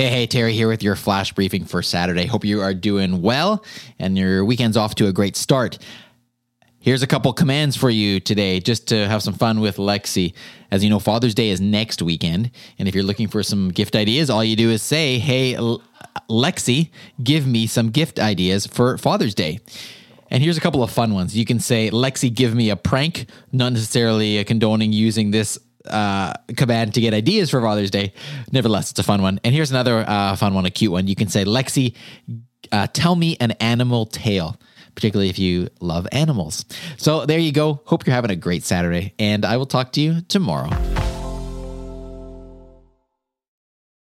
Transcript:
Hey, hey, Terry here with your flash briefing for Saturday. Hope you are doing well and your weekend's off to a great start. Here's a couple commands for you today just to have some fun with Lexi. As you know, Father's Day is next weekend. And if you're looking for some gift ideas, all you do is say, Hey, Lexi, give me some gift ideas for Father's Day. And here's a couple of fun ones. You can say, Lexi, give me a prank, not necessarily condoning using this uh, command to get ideas for Father's Day. Nevertheless, it's a fun one. And here's another uh, fun one, a cute one. You can say, Lexi, uh, tell me an animal tale particularly if you love animals. So there you go. Hope you're having a great Saturday, and I will talk to you tomorrow.